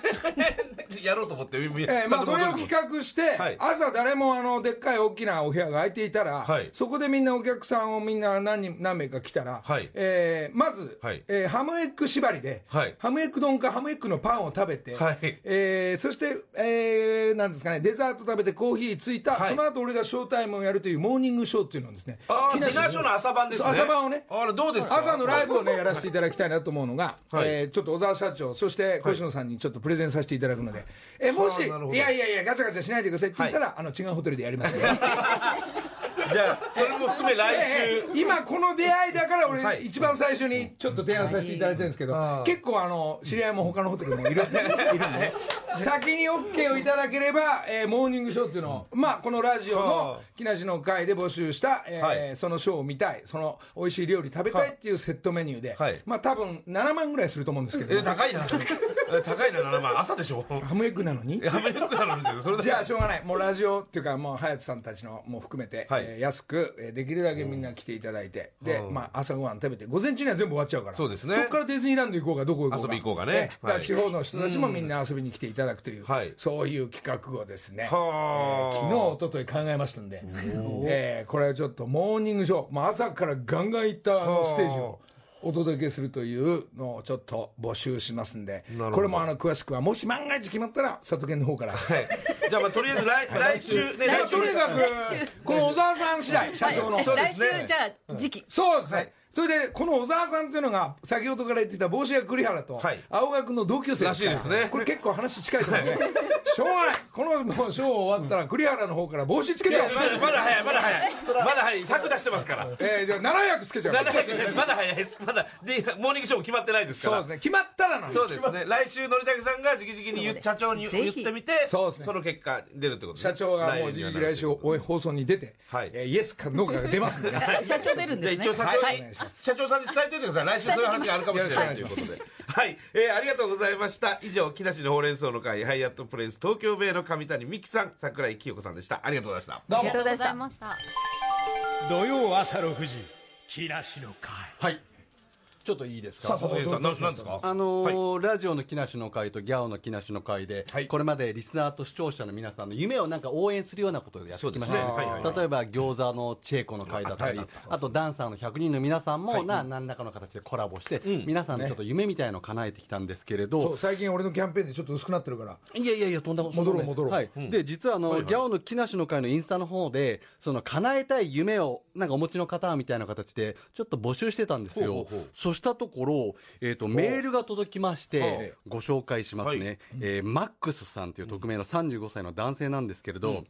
やろうと思って、ええーまあ、それを企画して、はい。朝誰もあのでっかい大きなお部屋が空いていたら、はい。そこでみんなお客さんをみんな何人何名か来たら、はい。えーまず、はい。えーハムエッグ縛りで、はい。ハムエッグ丼かハムエッグのパンを食べて、はい。えーそして、えーなんですかね、デザート食べてコーヒーついた、はい。その後俺がショータイムをやるというモーニングショーっていうのをですね、ああ、木梨の朝晩ですね。朝晩をね。あら、どうですか？朝のライブをね、やらせていただきたいなと思うのが、はい。えーちょっと小沢社長、そして越野さんにちょっとプレゼンさせていただくので、えーもし、いやいやいや、ガチャガチャしないでくださいって言ったら、あの違うホテルでやりますね。じゃあ、それも含め来え週。ー今この出会いだから俺、はい。一番最初にちょっと提案させていただいてるんですけど、結構あの知り合いも他のホテルもいるいるんで。先に OK をいただければ、えーモーニングショーっていうのを、まあ、このラジオはのあ木梨の会で募集した、えーはい。そのショーを見たいその美味しい料理食べたいっていうセットメニューで、はい。まあ多分7万ぐらいすると思うんですけど、え、高いな。え高いな、7万。朝でしょ。ハムエッグなのに？やめるくなるんだけど、それじゃあしょうがない。もうラジオっていうかもう隼人さんたちのも含めて、はい。えー安く、えーできるだけみんな来ていただいて、で、まあ、朝ごはん食べて午前中には全部終わっちゃうから。そうですね。そこからディズニーランド行こうかどこ行こうか。遊び行こうかね。はい。地方の人たちもみんな遊びに来ていただくという、はい。そういう企画をですね、はあ。えー昨日一昨日考えましたんで、えーこれはちょっとモーニングショー、まあ、朝からガンガン行ったあのステージをお届けするというのをちょっと募集しますんで。これもあの詳しくはもし万が一決まったら佐渡県の方から。はい。じゃあ、まあ、とりあえず来、来週ね、まあ来週。とにかくこの小沢さん次第社長の、そうで来すね。週じゃあ時期そうですね、それでこの小沢さんっていうのが先ほどから言ってた帽子屋栗原とはい。青学の同級生から。しいですね。これ結構話近いと思うねしょうがない。このもうショー終わったら栗原の方から帽子つけちゃおう、まだまだ早いまだ早い。まだ早い。100出してますから。えー、じゃあ700つけちゃう。まだ早いまだ早いです。まだでモーニングショーも決まってないですから。そうですね。決まったらなんです。そうですね。来週のりたけさんが直々に社長に言ってみてそうですね。の結果出るってことね。社長がもう来来週お放送に出て、はい。えーイエスかノーかが出ますんで。ね 社長出るんですね。一応社長に、はい。社長さんに伝えておいてください。来週そういう話があるかもしれないということではい、えーありがとうございました。以上木梨のほうれん草の会ハイアットプレイス東京ベイの上谷美樹さん桜井清子さんでした。ありがとうございました。どうも。ありがとうございました。ました土曜朝6時木梨の会。はいちょっといいですか？さあ佐藤さん何ですか？あのーラジオの木梨の会とギャオの木梨の会で、はい。これまでリスナーと視聴者の皆さんの夢をなんか応援するようなことでやってきました、例えば餃子のチェコの会だったり、あとダンサーの100人の皆さんも、な何らかの形でコラボして、皆さんのちょっと夢みたいのを叶えてきたんですけれど、最近俺のキャンペーンでちょっと薄くなってるから。いやいやいや、とんだこと戻ろう戻ろう。はい、で、実はあの、ギャオの木梨の会のインスタの方で、その叶えたい夢を、なんかお持ちの方みたいな形で、ちょっと募集してたんですよ。ほうほうほう。そしたところ、えっ、と、メールが届きまして、ご紹介しますね。はい。えーマックスさんという匿名の35歳の男性なんですけれど、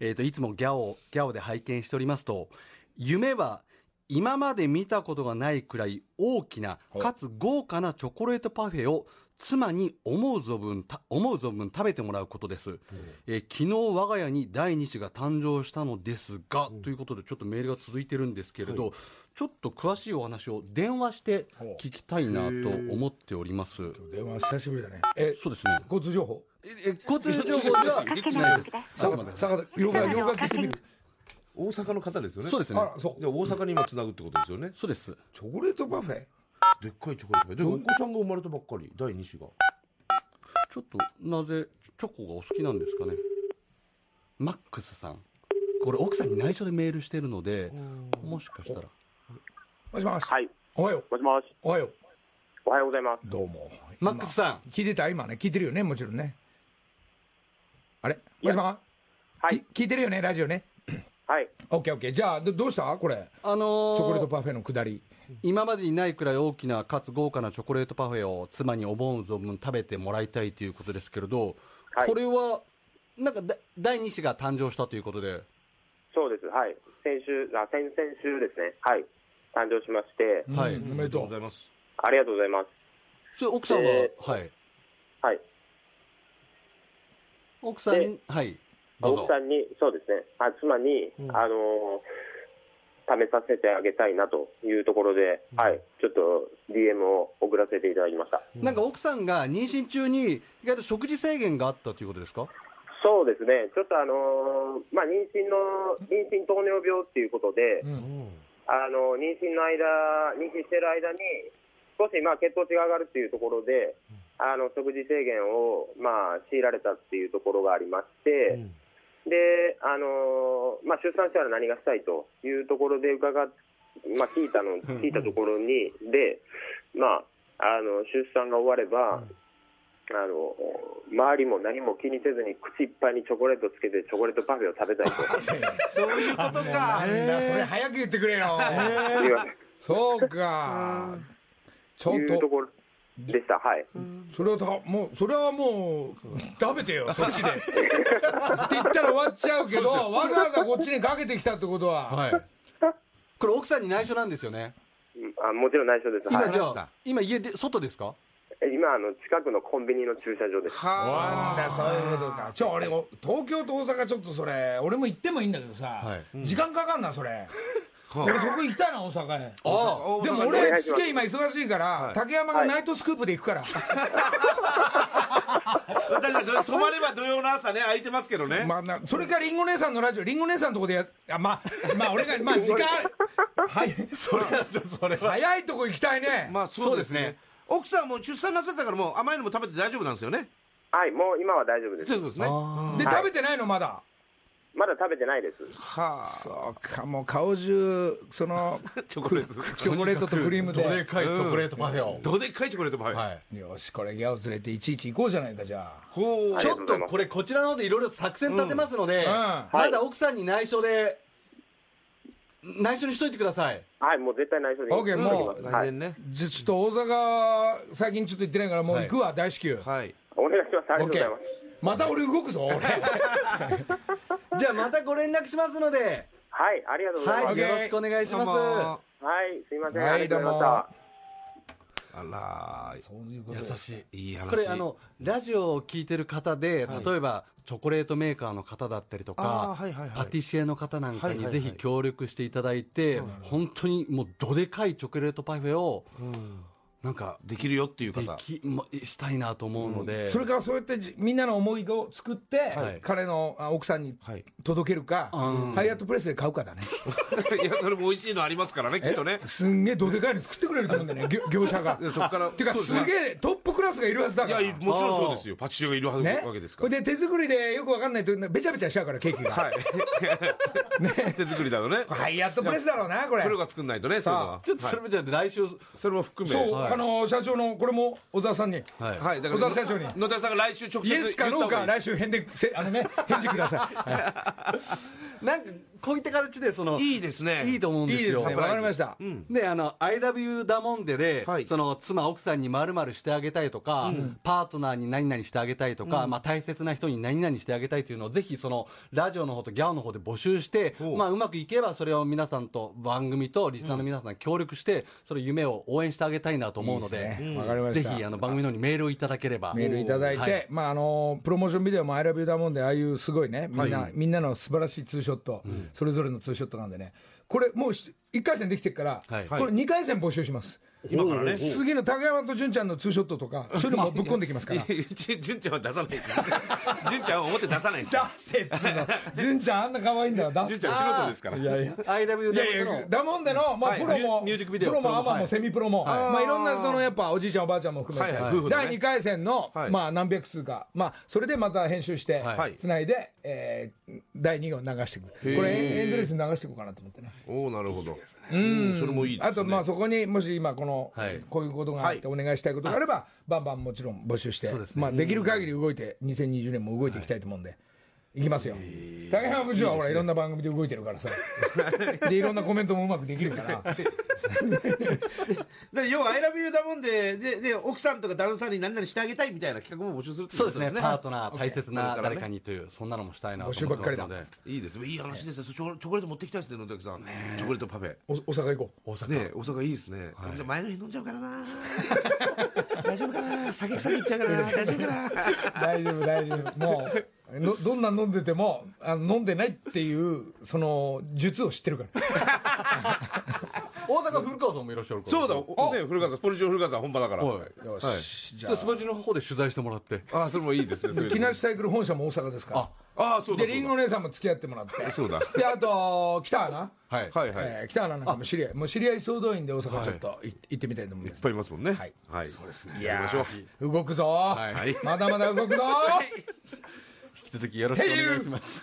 えっ、と、いつもギャオ、ギャオで拝見しておりますと、夢は、今まで見たことがないくらい大きなかつ豪華なチョコレートパフェを妻に思う存分た思う存分食べてもらうことです、えー昨日我が家に第2子が誕生したのですが、ということでちょっとメールが続いてるんですけれど、ちょっと詳しいお話を電話して聞きたいなと思っております。電話久しぶりだね。えそうですね。交通情報？ええ交通情報ではないです。坂田坂田洋画洋画聞いてみる。大阪の方ですよね。そうですね。そう。で大阪に今つなぐってことですよね。そうです。チョコレートパフェ？でっかいチョコレートパフェでお子さんが生まれたばっかり第2子が。ちょっとなぜチョコがお好きなんですかね？マックスさん。これ奥さんに内緒でメールしてるのでもしかしたら。もしもし。はい、おはよう。もしもし、おはよう。おはようございます。どうも。マックスさん。聞いてた？今ね聞いてるよねもちろんね。あれ？もしも？しはい、き聞いてるよねラジオね。はい、オッケーオッケー。じゃあどどうした？これ。あのーチョコレートパフェのくだり今までにないくらい大きなかつ豪華なチョコレートパフェを妻にお盆存分食べてもらいたいということですけれど、はい。これはなんかだ第2子が誕生したということで。そうです。はい、先週、あ、先々週ですね。はい、誕生しまして、はい。うん。おめでとう。ございますありがとうございます。それ奥さんは、えはい。はい、奥さんではい。どうぞ。奥さんに、そうですね、あ妻に、あのー試させてあげたいなというところで、はい、ちょっと DM を送らせていただきました。なんか奥さんが妊娠中に意外と食事制限があったということですか？そうですね、ちょっとあのーまあ、妊娠の、妊娠糖尿病っていうことで、あの妊娠の間、妊娠してる間に、少しまあ血糖値が上がるっていうところで、あの食事制限を、まあ、強いられたっていうところがありまして、であのまあ、出産したら何がしたいというところで伺っ、まあ、聞いたの聞いたところに、で、まあ、あの出産が終われば、あの周りも何も気にせずに口いっぱいにチョコレートつけてチョコレートパフェを食べたいと。そういうことか。それ早く言ってくれよ。そうか。ちょっと。いうところでした。はい。それはたもうそれはもう食べてよ そっちで。って言ったら終わっちゃうけどわざわざこっちにかけてきたってことは、はい。これ奥さんに内緒なんですよね。あもちろん内緒です。はい。今じゃあ今家で外ですか？今あの近くのコンビニの駐車場です。はあ。なんだそういうことか。ちょ俺お東京と大阪ちょっとそれ俺も行ってもいいんだけどさ、はい。時間かかんなそれ 俺そこ行きたいな大阪へ。あでもお俺すすげえ今忙しいから、竹山がナイトスクープで行くから、確かに泊まれば土曜の朝ね空いてますけどね、まあなそれからリンゴ姉さんのラジオ。リンゴ姉さんのとこでやあまあまあ俺がまあ時間はい。それはそれは。早いとこ行きたいね、まあそうですね。ね。奥さんも出産なさったからもう甘いのも食べて大丈夫なんですよね。はい、もう今は大丈夫です。そう。ですね。はで食べてないのまだ？まだ食べてないです。あそうか。もう顔中その チョコレート。チョコレートとクリームで。どでかいチョコレートパフェを。どでっかいチョコレートパフェ、はい。よしこれギャオ連れていちいち行こうじゃないかじゃあ。ほう。ちょっとこれこちらの方でいろいろ作戦立てますので、うん。まだ奥さんに内緒で内緒にしといてください。はい、もう絶対内緒で。OK もうはい、来年ね。じゃあちょっと大阪最近ちょっと行ってないからもう行くわ、大至急。はい。お願いします。ありがとうございます。また俺動くぞ俺。じゃあまたご連絡しますので。はい、ありがとうございます。はいよろしくお願いします。はい、すいません。はいありがとうございまどうも。した。あらそういうこと優しいいい話。これあのラジオを聞いてる方で、例えばチョコレートメーカーの方だったりとあか、ーはいはいはい。パティシエの方なんかにぜひ協力していただいて、本当にもうどでかいチョコレートパフェを、なんかできるよっていうで方きましたいなと思うので、それからそうやってじみんなの思いを作って、はい。彼のあ奥さんにはい。届けるか、ハイアットプレスで買うかだね。いやそれも美味しいのありますからねきっとね。すんげえどでかいの作ってくれると思うんだよね業 業者が。でそこからてかそうですね。すげえトップクラスがいるはずだから。いやもちろんそうですよ。パティシエがいるはずね？わけですから。で手作りでよくわかんないとべちゃべちゃしちゃうからケーキが、はい。手作りだとね。ハイアットプレスだろうなこれ。プロが作んないとねそうちょっとそれもじゃあ来週、それも含めそう、はいあの社長のこれも小沢さんに。はい。はいだから小沢社長に。野田さんが来週直接イエスかノーか来週返でせあのね返事くださ なんかこういった形でそのいいですね。いいと思うんいいですよわかりました、であの「IW だもんでで」はい。その妻奥さんにまるしてあげたいとか、パートナーに何々してあげたいとか、まあ、大切な人に何々してあげたいというのをぜひそのラジオの方とギャオの方で募集して、まあ、うまくいけばそれを皆さんと番組とリスナーの皆さん協力してその夢を応援してあげたいなと思うのでいいですねわかりました。ぜひあの番組の方にメールをいただければ。メールいただいて、はい。まああのプロモーションビデオも「アイラビューだもんでああいうすごいねみんな,、みんなの素晴らしいツーショット、それぞれのツーショットなんでね。これもう1回戦できてるから、はい。これ2回戦募集します、今からね。次の竹山と純ちゃんのツーショットとか そういうのもぶっ込んできますから。純ちゃんは出さないです純 ちゃんは表出さないです出せっつうの。純ちゃんあんな可愛いんだから出す純ちゃん仕事ですから。いやいや。IW いやいだもんでのやだもんでの、まあ、はい。プロもミュージックビデオプロもプロも。はいアマもセミプロも、まあ、いろんな人のやっぱおじいちゃんおばあちゃんも含めて、はいはい。第2回戦の、はい。まあ、何百数か、まあ、それでまた編集して、はい。つないで、えー第2号流していく。これエンエンドレスに流していこうかなと思ってね。おおなるほどうん。それもいいですね。あとまあそこにもし今この、はい。こういうことがあってお願いしたいことがあれば、バンバンもちろん募集してそうですね。まあ、できる限り動いて2020年も動いていきたいと思うんで。いきますよ、竹山部長はほらいろんな番組で動いてるからさ。でいろんなコメントもうまくできるから。で要は「ILOVEYOU」だもんででで奥さんとか旦那さんに何々してあげたいみたいな企画も募集するってことそうですね。パートナー大切な誰かににというそんなのもしたいなと募集ばっかりだ。いいですね。いい話ですよ。チョコチョコレート持ってきたいですね野崎さん。チョコレートパフェ。お大阪行こう。大阪、ね大阪いいですね、前の日飲んじゃうからな。大丈夫かな。酒臭くいっちゃうからな。大丈夫かな。大丈夫大丈夫。もうのどんな飲んでてもあの飲んでないっていうその術を知ってるから。大阪古川さんもいらっしゃるから。そうだ。おね古川さんスポニチの古川さん本場だから。はい。よし、じゃじゃあスポジの方で取材してもらって。あそれもいいですね。木梨サイクル本社も大阪ですから。ああそうだでリンゴ姉さんも付き合ってもらって。そうだ。であと北アナはい。はいはい、えー北アナなんかも知り合いもう知り合い総動員で大阪ちょっとい行ってみたいと思うんです。いっぱいいますもんね。はい。はい、そうですね。いややりましょう。ー動くぞ。ー、はい。まだまだ動くぞ。引き続きよろしくお願いします。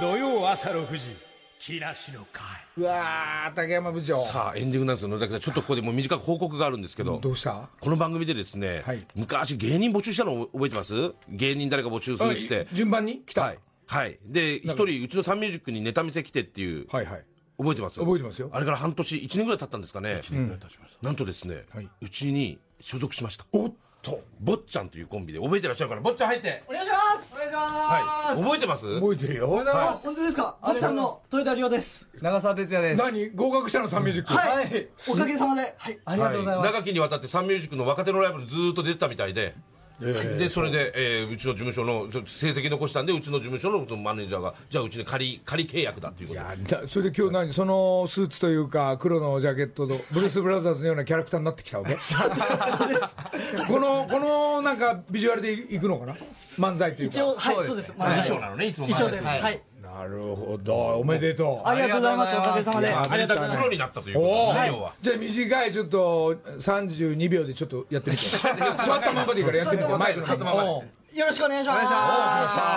土曜朝6時木梨の会。ーうわー竹山部長。さあエンディングなんですよ野崎さんちょっとここでもう短く報告があるんですけどどうした？この番組でですね、はい。昔芸人募集したの覚えてます？芸人誰か募集するっつって。あ順番に？来た。はい、はい、で一人うちのサンミュージックにネタ見せ来てっていうはい。はい覚えてます？覚えてますよ。あれから半年1年ぐらい経ったんですかね。1年ぐらい経ちました、なん。とですね、はい。うちに所属しました。おっと坊ちゃんというコンビで覚えてらっしゃるから坊ちゃん入って。お願いします。お願いしますはい。覚えてます？覚えてるよ。あ本当ですか？あっちゃんの豊田亮です。長澤哲也です。何？合格したのサンミュージック、はい。おかげさまで。はい。ありがとうございます。長きにわたってサンミュージックの若手のライブにずーっと出てたみたいで、でそれで、えーうちの事務所の成績残したんでうちの事務所のマネージャーがじゃあうちで仮仮契約だっていうこと。でいやだそれで今日何そのスーツというか黒のジャケットとブルース・ブラザーズのようなキャラクターになってきたわけ？このこのなんかビジュアルでいくのかな？漫才というか。一応はいそうです。衣装なのねいつも。衣装です。はいなるほど。おめでとう。ありがとうございます。おかげさまで。ありがとうプロになったということで、はじゃあ短いちょっと32秒でちょっとやってみて。座ったままでいいからやってみて。マイクのままおうよろしくお願いしま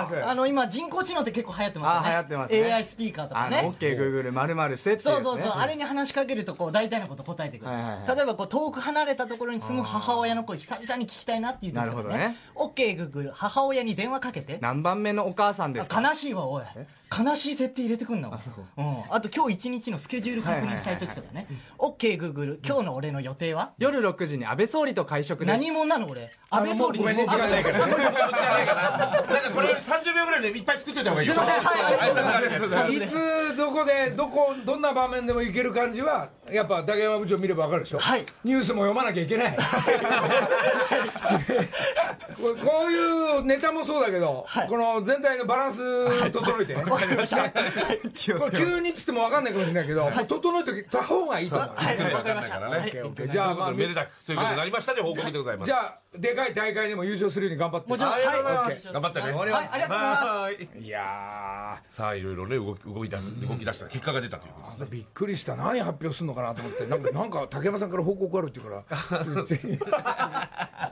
す。あの今人工知能って結構流行ってますよね。あ流行ってますね。AI スピーカーとかね。OK、Google、まるまるしてっていそうそうそう、ねあれに話しかけるとこう大体のこと答えてくる、はいはいはい。例えばこう遠く離れたところに住む母親の声久々に聞きたいなっていう時とかなるほどね。OK グーグル母親に電話かけて。何番目のお母さんですか？悲しいわおい。悲しい設定入れてくんなおい。う。ん、あと今日一日のスケジュール確認したい時とかね。OK グーグル今日の俺の予定は？夜6時に安倍総理と会食です。何者なの俺？安倍総理ごめんね時間ないからねなんかこれより30秒ぐらいでいっぱい作っといた方がいいよ。すいませんはいありがとうござい。ますいつどこでどこどんな場面でもいける感じはやっぱ竹山部長見れば分かるでしょ、はい。ニュースも読まなきゃいけない。ここういうネタもそうだけど、この全体のバランス整えてね。わかりました。これ急にっつっても分かんないかもしれないけど、整えておいた方がいいと思う、はい。わかりました。じじゃあまあめでたくそういうことになりました。で報告でございます。じゃあでかい大会でも優勝するように頑張って。もちろん。はいありがとうございます。オッケー。頑張ってね。はい。ありがとうございます。はいいやさあいろいろね動き動い出す動き出した結果が出たということですね。ーびっくりした。何発表するのかなと思って。なんか なんか竹山さんから報告あるっていうから。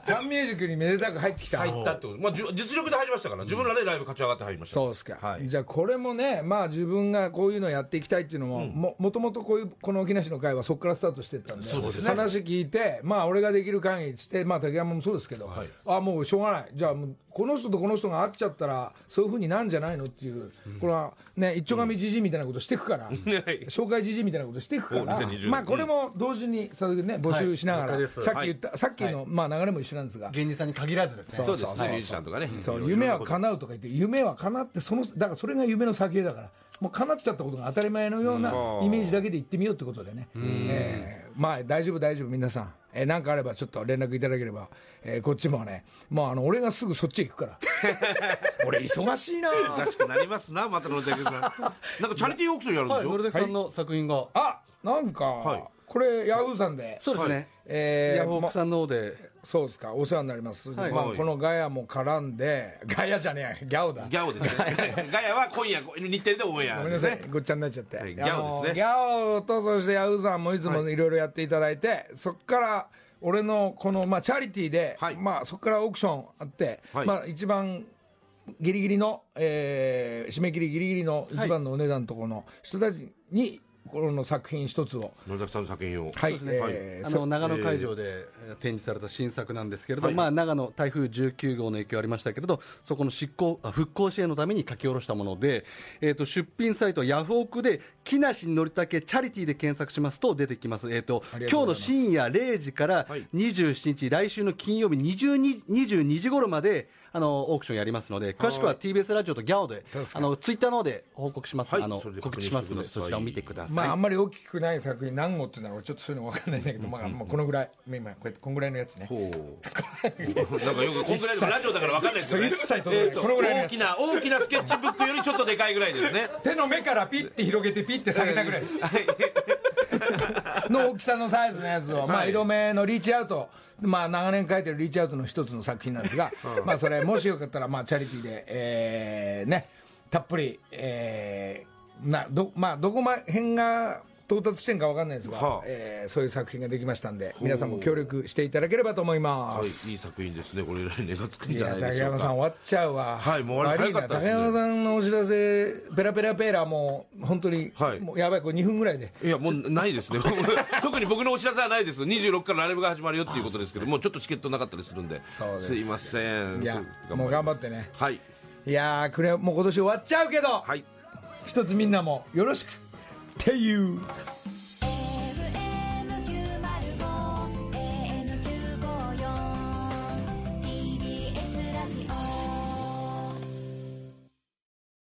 サンミュージックにめでたく入ってきた。入ったってこと。まあじゅ実力で入りましたから自分らねライブ勝ち上がって入りましたそうですか、はい。じゃあこれもねまあ自分がこういうのやっていきたいっていうのも、ももともとこういうこの沖梨の会はそこからスタートしてったんでそうですね。話聞いてまあ俺ができる限りしてまあ竹山もそうですけど、あもうしょうがない。じゃあもうこの人とこの人が会っちゃったらそういうふうになんじゃないのっていう、これはね一丁紙じじいみたいなことしていくから、紹介じじいみたいなことしていくからお2020年まあこれも同時にそういうね募集しながら、了解ですさっき言った、さっきの、まあ流れも一緒なんですが、芸人さんに限らずですね。そうですね。ミュージシャンとかね。そう。夢は叶うとか言って夢は叶ってそのだからそれが夢の先へだからもう叶っちゃったことが当たり前のようなイメージだけで言ってみようってことでね、えーまあ大丈夫大丈夫。皆さんえー、なんかあればちょっと連絡いただければ、えーこっちもね。もうあの俺がすぐそっちへ行くから。俺忙しいな。らしくなりますなまたの竹さん。なんかチャリティーオークションやるんでしょ？はいのりたけさんの作品が。あなんか、い。これヤフーさんで。そうですね。えーまヤフオクさんの方でそうですか。お世話になります、はい。まあ、このガヤも絡んでガヤじゃねえギャオだ。ギャオですね。ガヤは今夜日テレでオンエアごめんなさい、ごっちゃになっちゃって。はいギャオですね。ギャオと、そしてヤフーさんもいつもいろいろやっていただいて、そっから、俺のこの、まあ、チャリティーで、はい。まあ、そっからオークションあって、はい。まあ、一番、ギリギリの、えー締め切りギリギリの一番のお値段のところの人たちに、この作品一つを、野崎さんの作品を。はい、ね。えーそあの長野会場でえー。展示された新作なんですけれど、まあ、長野台風19号の影響ありましたけれどそこの執行あ復興支援のために書き下ろしたもので、えー、と出品サイトヤフオクで木梨憲武チャリティーで検索しますと出てきます、えー、とと今日の深夜0時からはい。27日、来週の金曜日22 22時頃まであのオークションやりますので詳しくは TBS ラジオとギャオであのツイッターの方で報告します、あのはいそれで告知しますのでそちらを見てください、まあ、あんまり大きくない作品何号っていうのは俺ちょっとそういうの分かんないんだけど、まあ、もうこのぐらい今こうやってこんぐらいのやつね。ほう。なんかよくこんぐらいのラジオだから分かんないですよね。そう一切届かなのぐらいのやつ。大きな大きなスケッチブックよりちょっとでかいぐらいですね。手の目からピッて広げてピッて下げたぐらいです。の大きさのサイズのやつを、まあ、色目のリーチアウト、まあ、長年描いてるリーチアウトの一つの作品なんですが、まあ、それ、もしよかったら、まあ、チャリティーで、えーね、たっぷり、えーなどまあ、どこま辺が到達してんか分かんないですが、はあえーそういう作品ができましたんで、皆さんも協力していただければと思いまはい、す。いい作品ですね。これ来年がつくんじゃないで竹しょうか。山さん終わっちゃうわはいもう終わり早かね竹山さんのお知らせペラペラペラもう本当に、はいもうやばいこれ2分ぐらいでいや、もうないですね。特に僕のお知らせはないです。26からライブが始まるよっていうことですけど、もうちょっとチケットなかったりするんで。そうですいません。いやもう頑張ってねはい。いやーくれもう今年終わっちゃうけど、はい。一つみんなもよろしくっていう